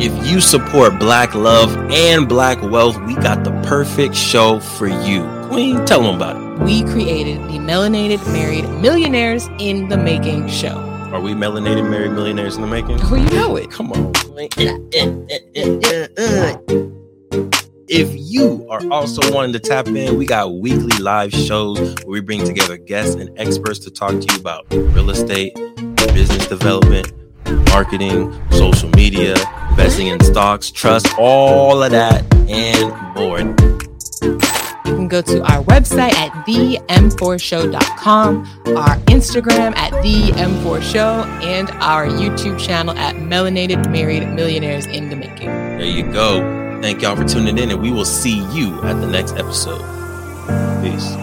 If you support black love and black wealth, we got the perfect show for you. Queen, tell them about it. We created the Melanated Married Millionaires in the Making show. Are we melanated married millionaires in the making? You know it. Come on. Eh, eh, eh, if you are also wanting to tap in, we got weekly live shows where we bring together guests and experts to talk to you about real estate, business development, marketing, social media, investing in stocks, trust, all of that and more. You can go to our website at them4show.com, our Instagram at the M4Show, and our YouTube channel at Melanated Married Millionaires in the Making. There you go. Thank y'all for tuning in, and we will see you at the next episode. Peace.